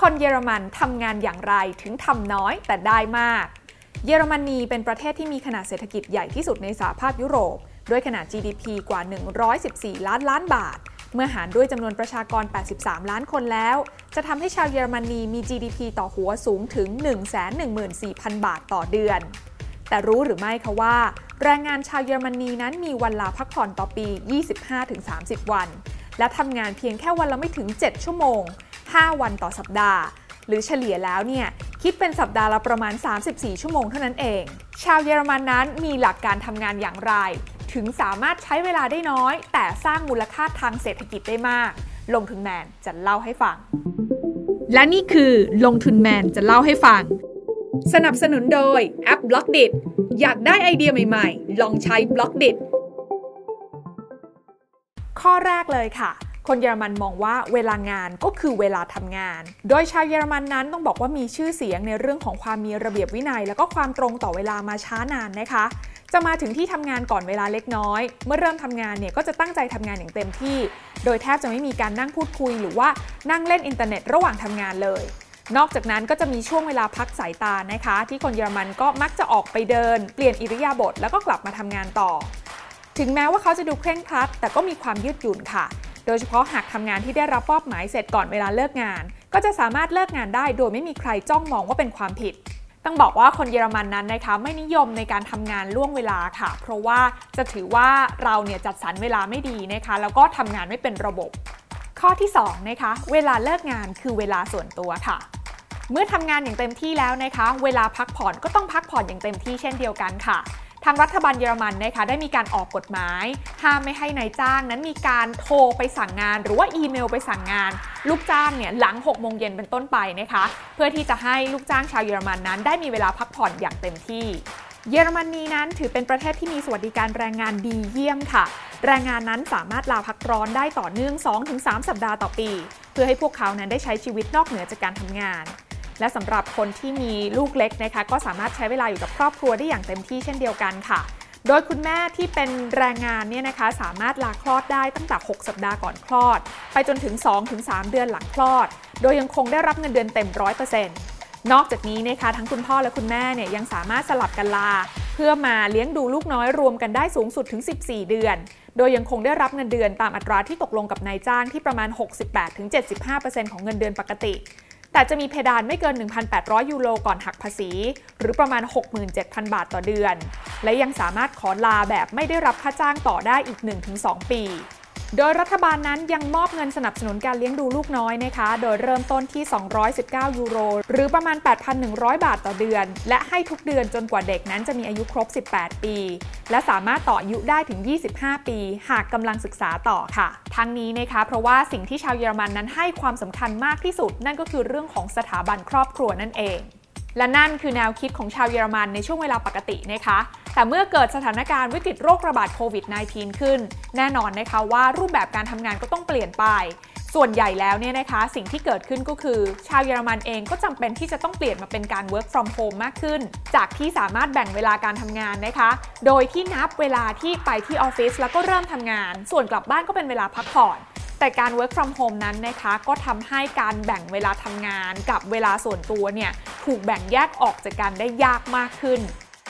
คนเยอรมันทำงานอย่างไรถึงทำน้อยแต่ได้มาก เยอรมนีเป็นประเทศที่มีขนาดเศรษฐกิจใหญ่ที่สุดในสหภาพยุโรป ด้วยขนาด GDP กว่า 114 ล้านล้านบาท เมื่อหารด้วยจำนวนประชากร 83 ล้านคนแล้ว จะทำให้ชาวเยอรมนีมี GDP ต่อหัวสูงถึง 114,000 บาทต่อเดือน แต่รู้หรือไม่คะว่า แรงงานชาวเยอรมนีนั้นมีวันลาพักผ่อนต่อปี 25-30 วัน และทำงานเพียงแค่วันละไม่ถึง 7 ชั่วโมง 5 วันต่อสัปดาห์ หรือเฉลี่ยแล้วเนี่ยคิดเป็นสัปดาห์ละประมาณ 34 ชั่วโมงเท่านั้นเอง ชาวเยอรมันนั้นมีหลักการทำงานอย่างไร ถึงสามารถใช้เวลาได้น้อย แต่สร้างมูลค่าทางเศรษฐกิจได้มาก ลงทุนแมนจะเล่าให้ฟัง และนี่คือลงทุนแมนจะเล่าให้ฟัง สนับสนุนโดยแอป b ล็อกดิอยากได้ไอเดียใหม่ ๆ ลองใช้ Blockditข้อแรกเลยค่ะ คนเยอรมันมองว่าเวลางานก็คือเวลาทำงาน โดยชาวเยอรมันนั้นต้องบอกว่ามีชื่อเสียงในเรื่องของความมีระเบียบวินัย แล้วก็ความตรงต่อเวลามาช้านานนะคะ จะมาถึงที่ทำงานก่อนเวลาเล็กน้อย เมื่อเริ่มทำงานเนี่ยก็จะตั้งใจทำงานอย่างเต็มที่ โดยแทบจะไม่มีการนั่งพูดคุย หรือว่านั่งเล่นอินเทอร์เน็ตระหว่างทำงานเลย นอกจากนั้นก็จะมีช่วงเวลาพักสายตานะคะ ที่คนเยอรมันก็มักจะออกไปเดิน เปลี่ยนอิริยาบถแล้วก็กลับมาทำงานต่อ ถึงแม้ว่าเขาจะดูเคร่งครัดแต่ก็มีความยืดหยุ่นค่ะ โดยเฉพาะหากทำงานที่ได้รับมอบหมายเสร็จก่อนเวลาเลิกงาน ก็จะสามารถเลิกงานได้โดยไม่มีใครจ้องมองว่าเป็นความผิด ต้องบอกว่าคนเยอรมันนั้นนะคะไม่นิยมในการทำงานล่วงเวลาค่ะ เพราะว่าจะถือว่าเราเนี่ยจัดสรรเวลาไม่ดีนะคะ แล้วก็ทำงานไม่เป็นระบบ ข้อที่2นะคะเวลาเลิกงานคือเวลาส่วนตัวค่ะเมื่อทำงานอย่างเต็มที่แล้วนะคะ เวลาพักผ่อนก็ต้องพักผ่อนอย่างเต็มที่เช่นเดียวกันค่ะ ทางรัฐบาลเยอรมันนะคะได้มีการออกกฎหมาย ห้ามไม่ให้นายจ้างนั้นมีการโทรไปสั่งงาน หรือว่าอีเมลไปสั่งงาน ลูกจ้างเนี่ยหลัง6โมงเย็นเป็นต้นไปนะคะ เพื่อที่จะให้ลูกจ้างชาวเยอรมันนั้น ได้มีเวลาพักผ่อนอย่างเต็มที่เยอรมนีนั้นถือเป็นประเทศที่มีสวัสดิการแรงงานดีเยี่ยมค่ะ แรงงานนั้นสามารถลาพักร้อนได้ต่อเนื่อง 2-3 สัปดาห์ต่อปี เพื่อให้พวกเขานั้นได้ใช้ชีวิตนอกเหนือจากการทำงาน และสำหรับคนที่มีลูกเล็กนะคะ ก็สามารถใช้เวลาอยู่กับครอบครัวได้อย่างเต็มที่เช่นเดียวกันค่ะ โดยคุณแม่ที่เป็นแรงงานเนี่ยนะคะสามารถลาคลอดได้ตั้งแต่ 6 สัปดาห์ก่อนคลอด ไปจนถึง 2-3 เดือนหลังคลอด โดยยังคงได้รับเงินเดือนเต็ม 100%นอกจากนี้นะคะทั้งคุณพ่อและคุณแม่เนี่ยยังสามารถสลับกันลา เพื่อมาเลี้ยงดูลูกน้อยรวมกันได้สูงสุดถึง 14 เดือน โดยยังคงได้รับเงินเดือนตามอัตราที่ตกลงกับนายจ้างที่ประมาณ 68-75%ของเงินเดือนปกติ แต่จะมีเพดานไม่เกิน 1,800 ยูโรก่อนหักภาษี หรือประมาณ 67,000 บาทต่อเดือน และยังสามารถขอลาแบบไม่ได้รับค่าจ้างต่อได้อีก 1-2 ปี โดยรัฐบาลนั้นยังมอบเงินสนับสนุนการเลี้ยงดูลูกน้อยนะคะ โดยเริ่มต้นที่ 219 ยูโร หรือประมาณ 8,100 บาทต่อเดือน และให้ทุกเดือนจนกว่าเด็กนั้นจะมีอายุครบ 18 ปี และสามารถต่ออายุได้ถึง 25 ปี หากกำลังศึกษาต่อค่ะ ทั้งนี้นะคะ เพราะว่าสิ่งที่ชาวเยอรมันนั้นให้ความสำคัญมากที่สุด นั่นก็คือเรื่องของสถาบันครอบครัวนั่นเอง และนั่นคือแนวคิดของชาวเยอรมันในช่วงเวลาปกตินะคะ แต่เมื่อเกิดสถานการณ์วิกฤตโรคระบาดโควิด -19 ขึ้น แน่นอนนะคะว่ารูปแบบการทำงานก็ต้องเปลี่ยนไป ส่วนใหญ่แล้วเนี่ยนะคะ สิ่งที่เกิดขึ้นก็คือ ชาวเยอรมันเองก็จำเป็นที่จะต้องเปลี่ยนมาเป็นการ work from home มากขึ้น จากที่สามารถแบ่งเวลาการทำงานนะคะ โดยที่นับเวลาที่ไปที่ออฟฟิศแล้วก็เริ่มทำงาน ส่วนกลับบ้านก็เป็นเวลาพักผ่อน แต่การ work from home นั้นนะคะก็ทำให้การแบ่งเวลาทำงานกับเวลาส่วนตัวเนี่ยถูกแบ่งแยกออกจากกันได้ยากมากขึ้น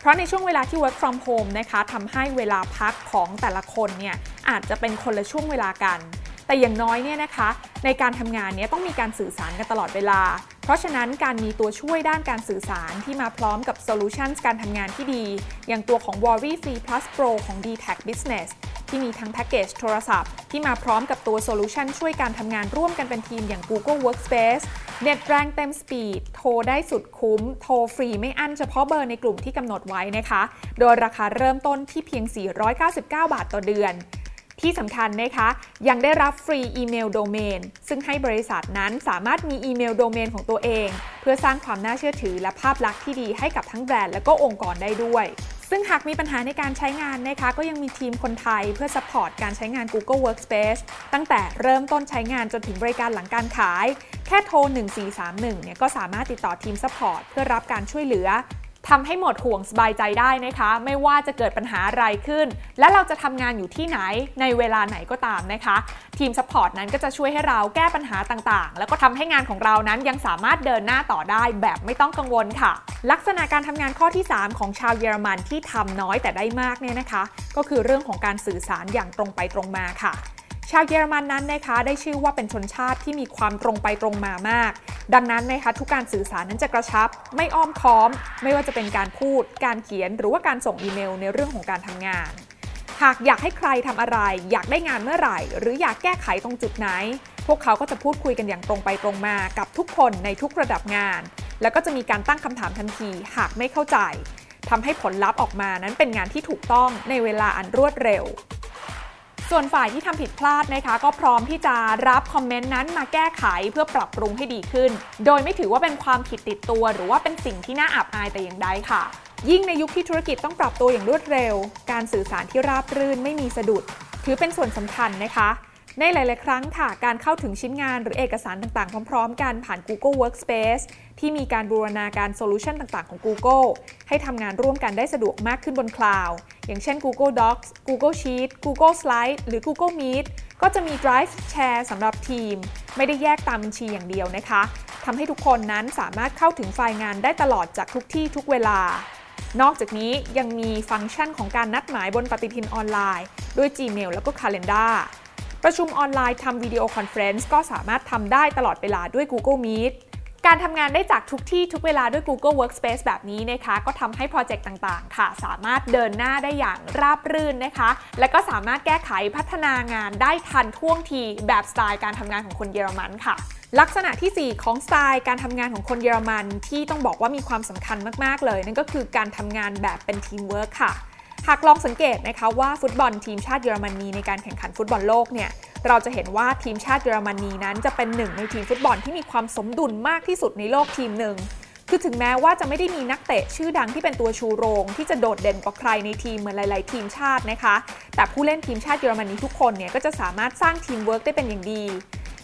เพราะในช่วงเวลาที่ work from home นะคะทำให้เวลาพักของแต่ละคนเนี่ยอาจจะเป็นคนละช่วงเวลากัน แต่อย่างน้อยเนี่ยนะคะ ในการทำงานเนี้ยต้องมีการสื่อสารกันตลอดเวลา เพราะฉะนั้นการมีตัวช่วยด้านการสื่อสารที่มาพร้อมกับ solutions การทำงานที่ดี อย่างตัวของ w a r r y Free Plus Pro ของ d t a c Business ที่มีทั้งแพ็กเกจโทรศัพท์ ที่มาพร้อมกับตัว solution ช่วยการทำงานร่วมกันเป็นทีมอย่าง Google Workspace เน็ตแรงเต็มสปีด โทรได้สุดคุ้ม โทรฟรีไม่อั้นเฉพาะเบอร์ในกลุ่มที่กำหนดไว้นะคะ โดยราคาเริ่มต้นที่เพียง 499 บาทต่อเดือนที่สำคัญนะคะ ยังได้รับฟรีอีเมลโดเมน ซึ่งให้บริษัทนั้นสามารถมีอีเมลโดเมนของตัวเอง เพื่อสร้างความน่าเชื่อถือและภาพลักษณ์ที่ดีให้กับทั้งแบรนด์และก็องค์กรได้ด้วย ซึ่งหากมีปัญหาในการใช้งานนะคะก็ยังมีทีมคนไทยเพื่อ support การใช้งาน Google Workspace ตั้งแต่เริ่มต้นใช้งานจนถึงบริการหลังการขาย แค่โทร 1431เนี่ยก็สามารถติดต่อทีม support เพื่อรับการช่วยเหลือ ทำให้หมดห่วงสบายใจได้นะคะ ไม่ว่าจะเกิดปัญหาอะไรขึ้น และเราจะทำงานอยู่ที่ไหนในเวลาไหนก็ตามนะคะ ทีม support นั้นก็จะช่วยให้เราแก้ปัญหาต่างๆ แล้วก็ทำให้งานของเรานั้นยังสามารถเดินหน้าต่อได้แบบไม่ต้องกังวลค่ะ ลักษณะการทำงานข้อที่ 3 ของชาวเยอรมันที่ทำน้อยแต่ได้มากเนี่ยนะคะ ก็คือเรื่องของการสื่อสารอย่างตรงไปตรงมาค่ะ ชาวเยอรมันนั้นนะคะได้ชื่อว่าเป็นชนชาติที่มีความตรงไปตรงมามาก ดังนั้นนะคะทุกการสื่อสารนั้นจะกระชับ ไม่อ้อมค้อม ไม่ว่าจะเป็นการพูด การเขียน หรือว่าการส่งอีเมลในเรื่องของการทำงาน หากอยากให้ใครทำอะไร อยากได้งานเมื่อไหร่ หรืออยากแก้ไขตรงจุดไหน พวกเขาก็จะพูดคุยกันอย่างตรงไปตรงมากับทุกคนในทุกระดับงาน แล้วก็จะมีการตั้งคำถามทันที หากไม่เข้าใจทำให้ผลลัพธ์ออกมานั้นเป็นงานที่ถูกต้องในเวลาอันรวดเร็ว ส่วนฝ่ายที่ทำผิดพลาดนะคะ ก็พร้อมที่จะรับคอมเมนต์นั้นมาแก้ไขเพื่อปรับปรุงให้ดีขึ้น โดยไม่ถือว่าเป็นความผิดติดตัว หรือว่าเป็นสิ่งที่น่าอับอายแต่อย่างใดค่ะ ยิ่งในยุคที่ธุรกิจต้องปรับตัวอย่างรวดเร็ว การสื่อสารที่ราบรื่นไม่มีสะดุด ถือเป็นส่วนสำคัญนะคะ ในหลาย ๆ ครั้งค่ะ การเข้าถึงชิ้นงานหรือเอกสารต่าง ๆ พร้อม ๆ กันผ่าน Google Workspace ที่มีการบูรณาการ solution ต่าง ๆ ของ Google ให้ทำงานร่วมกันได้สะดวกมากขึ้นบนคลาวด์อย่างเช่น Google Docs Google Sheet Google Slide หรือ Google Meet ก็จะมี Drive Share สำหรับทีม ไม่ได้แยกตามบัญชีอย่างเดียวนะคะทำให้ทุกคนนั้นสามารถเข้าถึงไฟล์งานได้ตลอดจากทุกที่ทุกเวลา นอกจากนี้ยังมีฟังก์ชันของการนัดหมายบนปฏิทินออนไลน์ ด้วย Gmail แล้วก็ Calendar ประชุมออนไลน์ทำ video conference ก็สามารถทำได้ตลอดเวลาด้วย Google Meet การทำงานได้จากทุกที่ทุกเวลาด้วย Google Workspace แบบนี้นะคะ ก็ทำให้โปรเจกต์ต่างๆ ค่ะ สามารถเดินหน้าได้อย่างราบรื่นนะคะ และก็สามารถแก้ไขพัฒนางานได้ทันท่วงทีแบบสไตล์การทำงานของคนเยอรมันค่ะลักษณะที่ 4 ของสไตล์การทำงานของคนเยอรมันที่ต้องบอกว่ามีความสำคัญมาก ๆ เลย นั่นก็คือการทำงานแบบเป็นทีมเวิร์คค่ะ หากลองสังเกตนะคะว่าฟุตบอลทีมชาติเยอรมนีในการแข่งขันฟุตบอลโลกเนี่ยเราจะเห็นว่าทีมชาติเยอรมนีนั้นจะเป็นหนึ่งในทีมฟุตบอลที่มีความสมดุลมากที่สุดในโลกทีมหนึ่งคือถึงแม้ว่าจะไม่ได้มีนักเตะชื่อดังที่เป็นตัวชูโรง ที่จะโดดเด่นกว่าใครในทีมเหมือนหลาย ๆ ทีมชาตินะคะ แต่ผู้เล่นทีมชาติเยอรมนีทุกคนเนี่ยก็จะสามารถสร้างทีมเวิร์กได้เป็นอย่างดี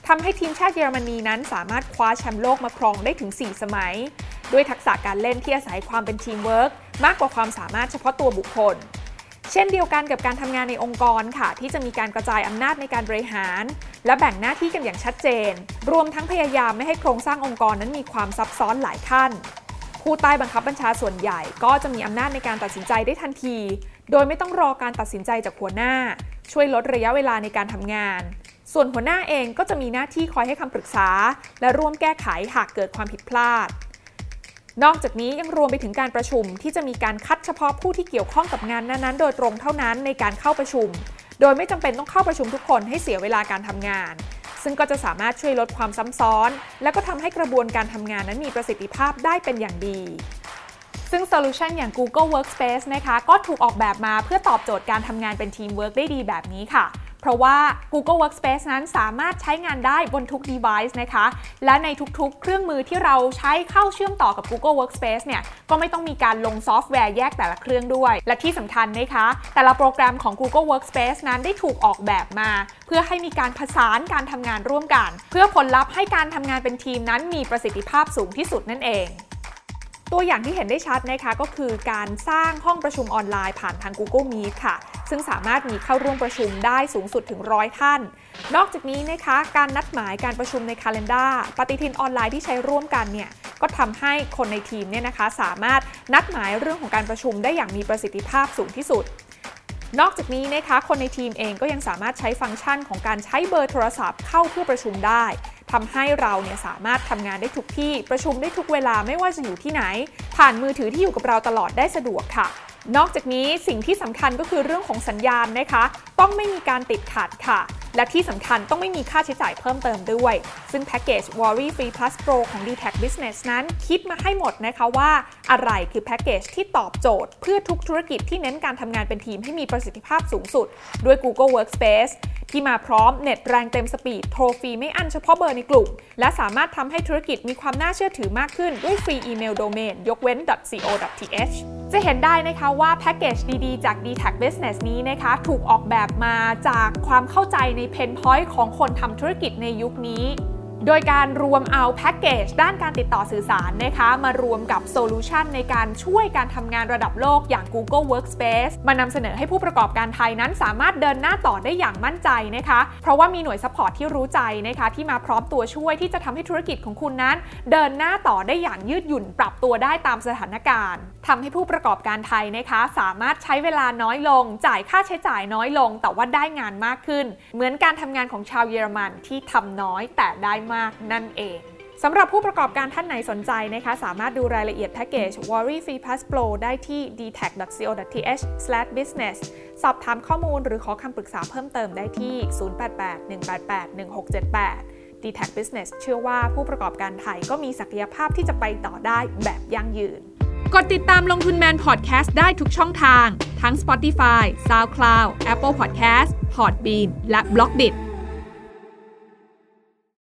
ทำให้ทีมชาติเยอรมนีนั้นสามารถคว้าแชมป์โลกมาครองได้ถึง 4 สมัย ด้วยทักษะการเล่นที่อาศัยความเป็นทีมเวิร์กมากกว่าความสามารถเฉพาะตัวบุคคล เช่นเดียวกันกับการทำงานในองค์กรค่ะ ที่จะมีการกระจายอำนาจในการบริหาร และแบ่งหน้าที่กันอย่างชัดเจน รวมทั้งพยายามไม่ให้โครงสร้างองค์กรนั้นมีความซับซ้อนหลายขั้น ผู้ใต้บังคับบัญชาส่วนใหญ่ ก็จะมีอำนาจในการตัดสินใจได้ทันที โดยไม่ต้องรอการตัดสินใจจากหัวหน้า ช่วยลดระยะเวลาในการทำงานส่วนหัวหน้าเองก็จะมีหน้าที่คอยให้คำปรึกษา และร่วมแก้ไขหากเกิดความผิดพลาด นอกจากนี้ยังรวมไปถึงการประชุมที่จะมีการคัดเฉพาะผู้ที่เกี่ยวข้องกับงานนั้นๆ โดยตรงเท่านั้นในการเข้าประชุม โดยไม่จำเป็นต้องเข้าประชุมทุกคนให้เสียเวลาการทำงาน ซึ่งก็จะสามารถช่วยลดความซ้ำซ้อน และก็ทำให้กระบวนการทำงานนั้นมีประสิทธิภาพได้เป็นอย่างดี ซึ่ง solution อย่าง Google Workspace นะคะก็ถูกออกแบบมาเพื่อตอบโจทย์การทำงานเป็นทีมเวิร์กได้ดีแบบนี้ค่ะ เพราะว่า Google Workspace นั้นสามารถใช้งานได้บนทุก device นะคะ และในทุกๆ เครื่องมือที่เราใช้เข้าเชื่อมต่อกับ Google Workspace เนี่ย ก็ไม่ต้องมีการลงซอฟต์แวร์แยกแต่ละเครื่องด้วย และที่สำคัญนะคะ แต่ละโปรแกรมของ Google Workspace นั้นได้ถูกออกแบบมา เพื่อให้มีการผสานการทำงานร่วมกัน เพื่อผลลัพธ์ให้การทำงานเป็นทีมนั้นมีประสิทธิภาพสูงที่สุดนั่นเองตัวอย่างที่เห็นได้ชัดนะคะก็คือการสร้างห้องประชุมออนไลน์ผ่านทาง Google Meet ค่ะ ซึ่งสามารถมีเข้าร่วมประชุมได้สูงสุดถึงร้อยท่าน นอกจากนี้นะคะการนัดหมายการประชุมใน Calendar ปฏิทินออนไลน์ที่ใช้ร่วมกันเนี่ยก็ทำให้คนในทีมเนี่ยนะคะสามารถนัดหมายเรื่องของการประชุมได้อย่างมีประสิทธิภาพสูงที่สุดนอกจากนี้นะคะ คนในทีมเองก็ยังสามารถใช้ฟังก์ชันของการใช้เบอร์โทรศัพท์เข้าเพื่อประชุมได้ทำให้เราเนี่ยสามารถทำงานได้ทุกที่ ประชุมได้ทุกเวลาไม่ว่าจะอยู่ที่ไหน ผ่านมือถือที่อยู่กับเราตลอดได้สะดวกค่ะ นอกจากนี้สิ่งที่สำคัญก็คือเรื่องของสัญญาณนะคะ ต้องไม่มีการติดขัดค่ะ และที่สำคัญต้องไม่มีค่าใช้จ่ายเพิ่มเติมด้วย ซึ่งแพ็กเกจ Worry Free Plus Pro ของ d t a c Business นั้นคิดมาให้หมดนะคะว่า อะไรคือแพ็กเกจที่ตอบโจทย์ เพื่อทุกธุรกิจที่เน้นการทำงานเป็นทีมให้มีประสิทธิภาพสูงสุด ด้วย Google Workspace ที่มาพร้อมเน็ตแรงเต็ม speed โทรฟรีไม่อั้นเฉพาะเบอร์ในกลุ่ม และสามารถทำให้ธุรกิจมีความน่าเชื่อถือมากขึ้นด้วยฟรีอีเมลโดเมนยกเว้น .co.th จะเห็นได้นะคะว่าแพ็กเกจดีๆ จาก d t a c Business นี้นะคะ ถูกออกแบบมาจากความเข้าใจใน pain point ของคนทำธุรกิจในยุคนี้ โดยการรวมเอาแพ็กเกจด้านการติดต่อสื่อสารนะคะมารวมกับ solution ในการช่วยการทำงานระดับโลกอย่าง Google Workspace มานำเสนอให้ผู้ประกอบการไทยนั้นสามารถเดินหน้าต่อได้อย่างมั่นใจนะคะ เพราะว่ามีหน่วย support ที่รู้ใจนะคะที่มาพร้อมตัวช่วยที่จะทำให้ธุรกิจของคุณนั้น เดินหน้าต่อได้อย่างยืดหยุ่นปรับตัวได้ตามสถานการณ์ทำให้ผู้ประกอบการไทยนะคะ สามารถใช้เวลาน้อยลง จ่ายค่าใช้จ่ายน้อยลง แต่ว่าได้งานมากขึ้น เหมือนการทำงานของชาวเยอรมันที่ทำน้อยแต่ได้มากนั่นเองสำหรับผู้ประกอบการท่านไหนสนใจนะคะ สามารถดูรายละเอียดแพ็กเกจ Worry Free Pass Pro ได้ที่ dtac.co.th/business สอบถามข้อมูลหรือขอคำปรึกษาเพิ่มเติมได้ที่ 0881881678 d t a c Business เชื่อว่าผู้ประกอบการไทยก็มีศักยภาพที่จะไปต่อได้แบบยั่งยืน กดติดตามลงทุนแมนพอดแคสต์ได้ทุกช่องทาง ทั้ง Spotify, SoundCloud, Apple Podcast, Podbean และ b l o g d i t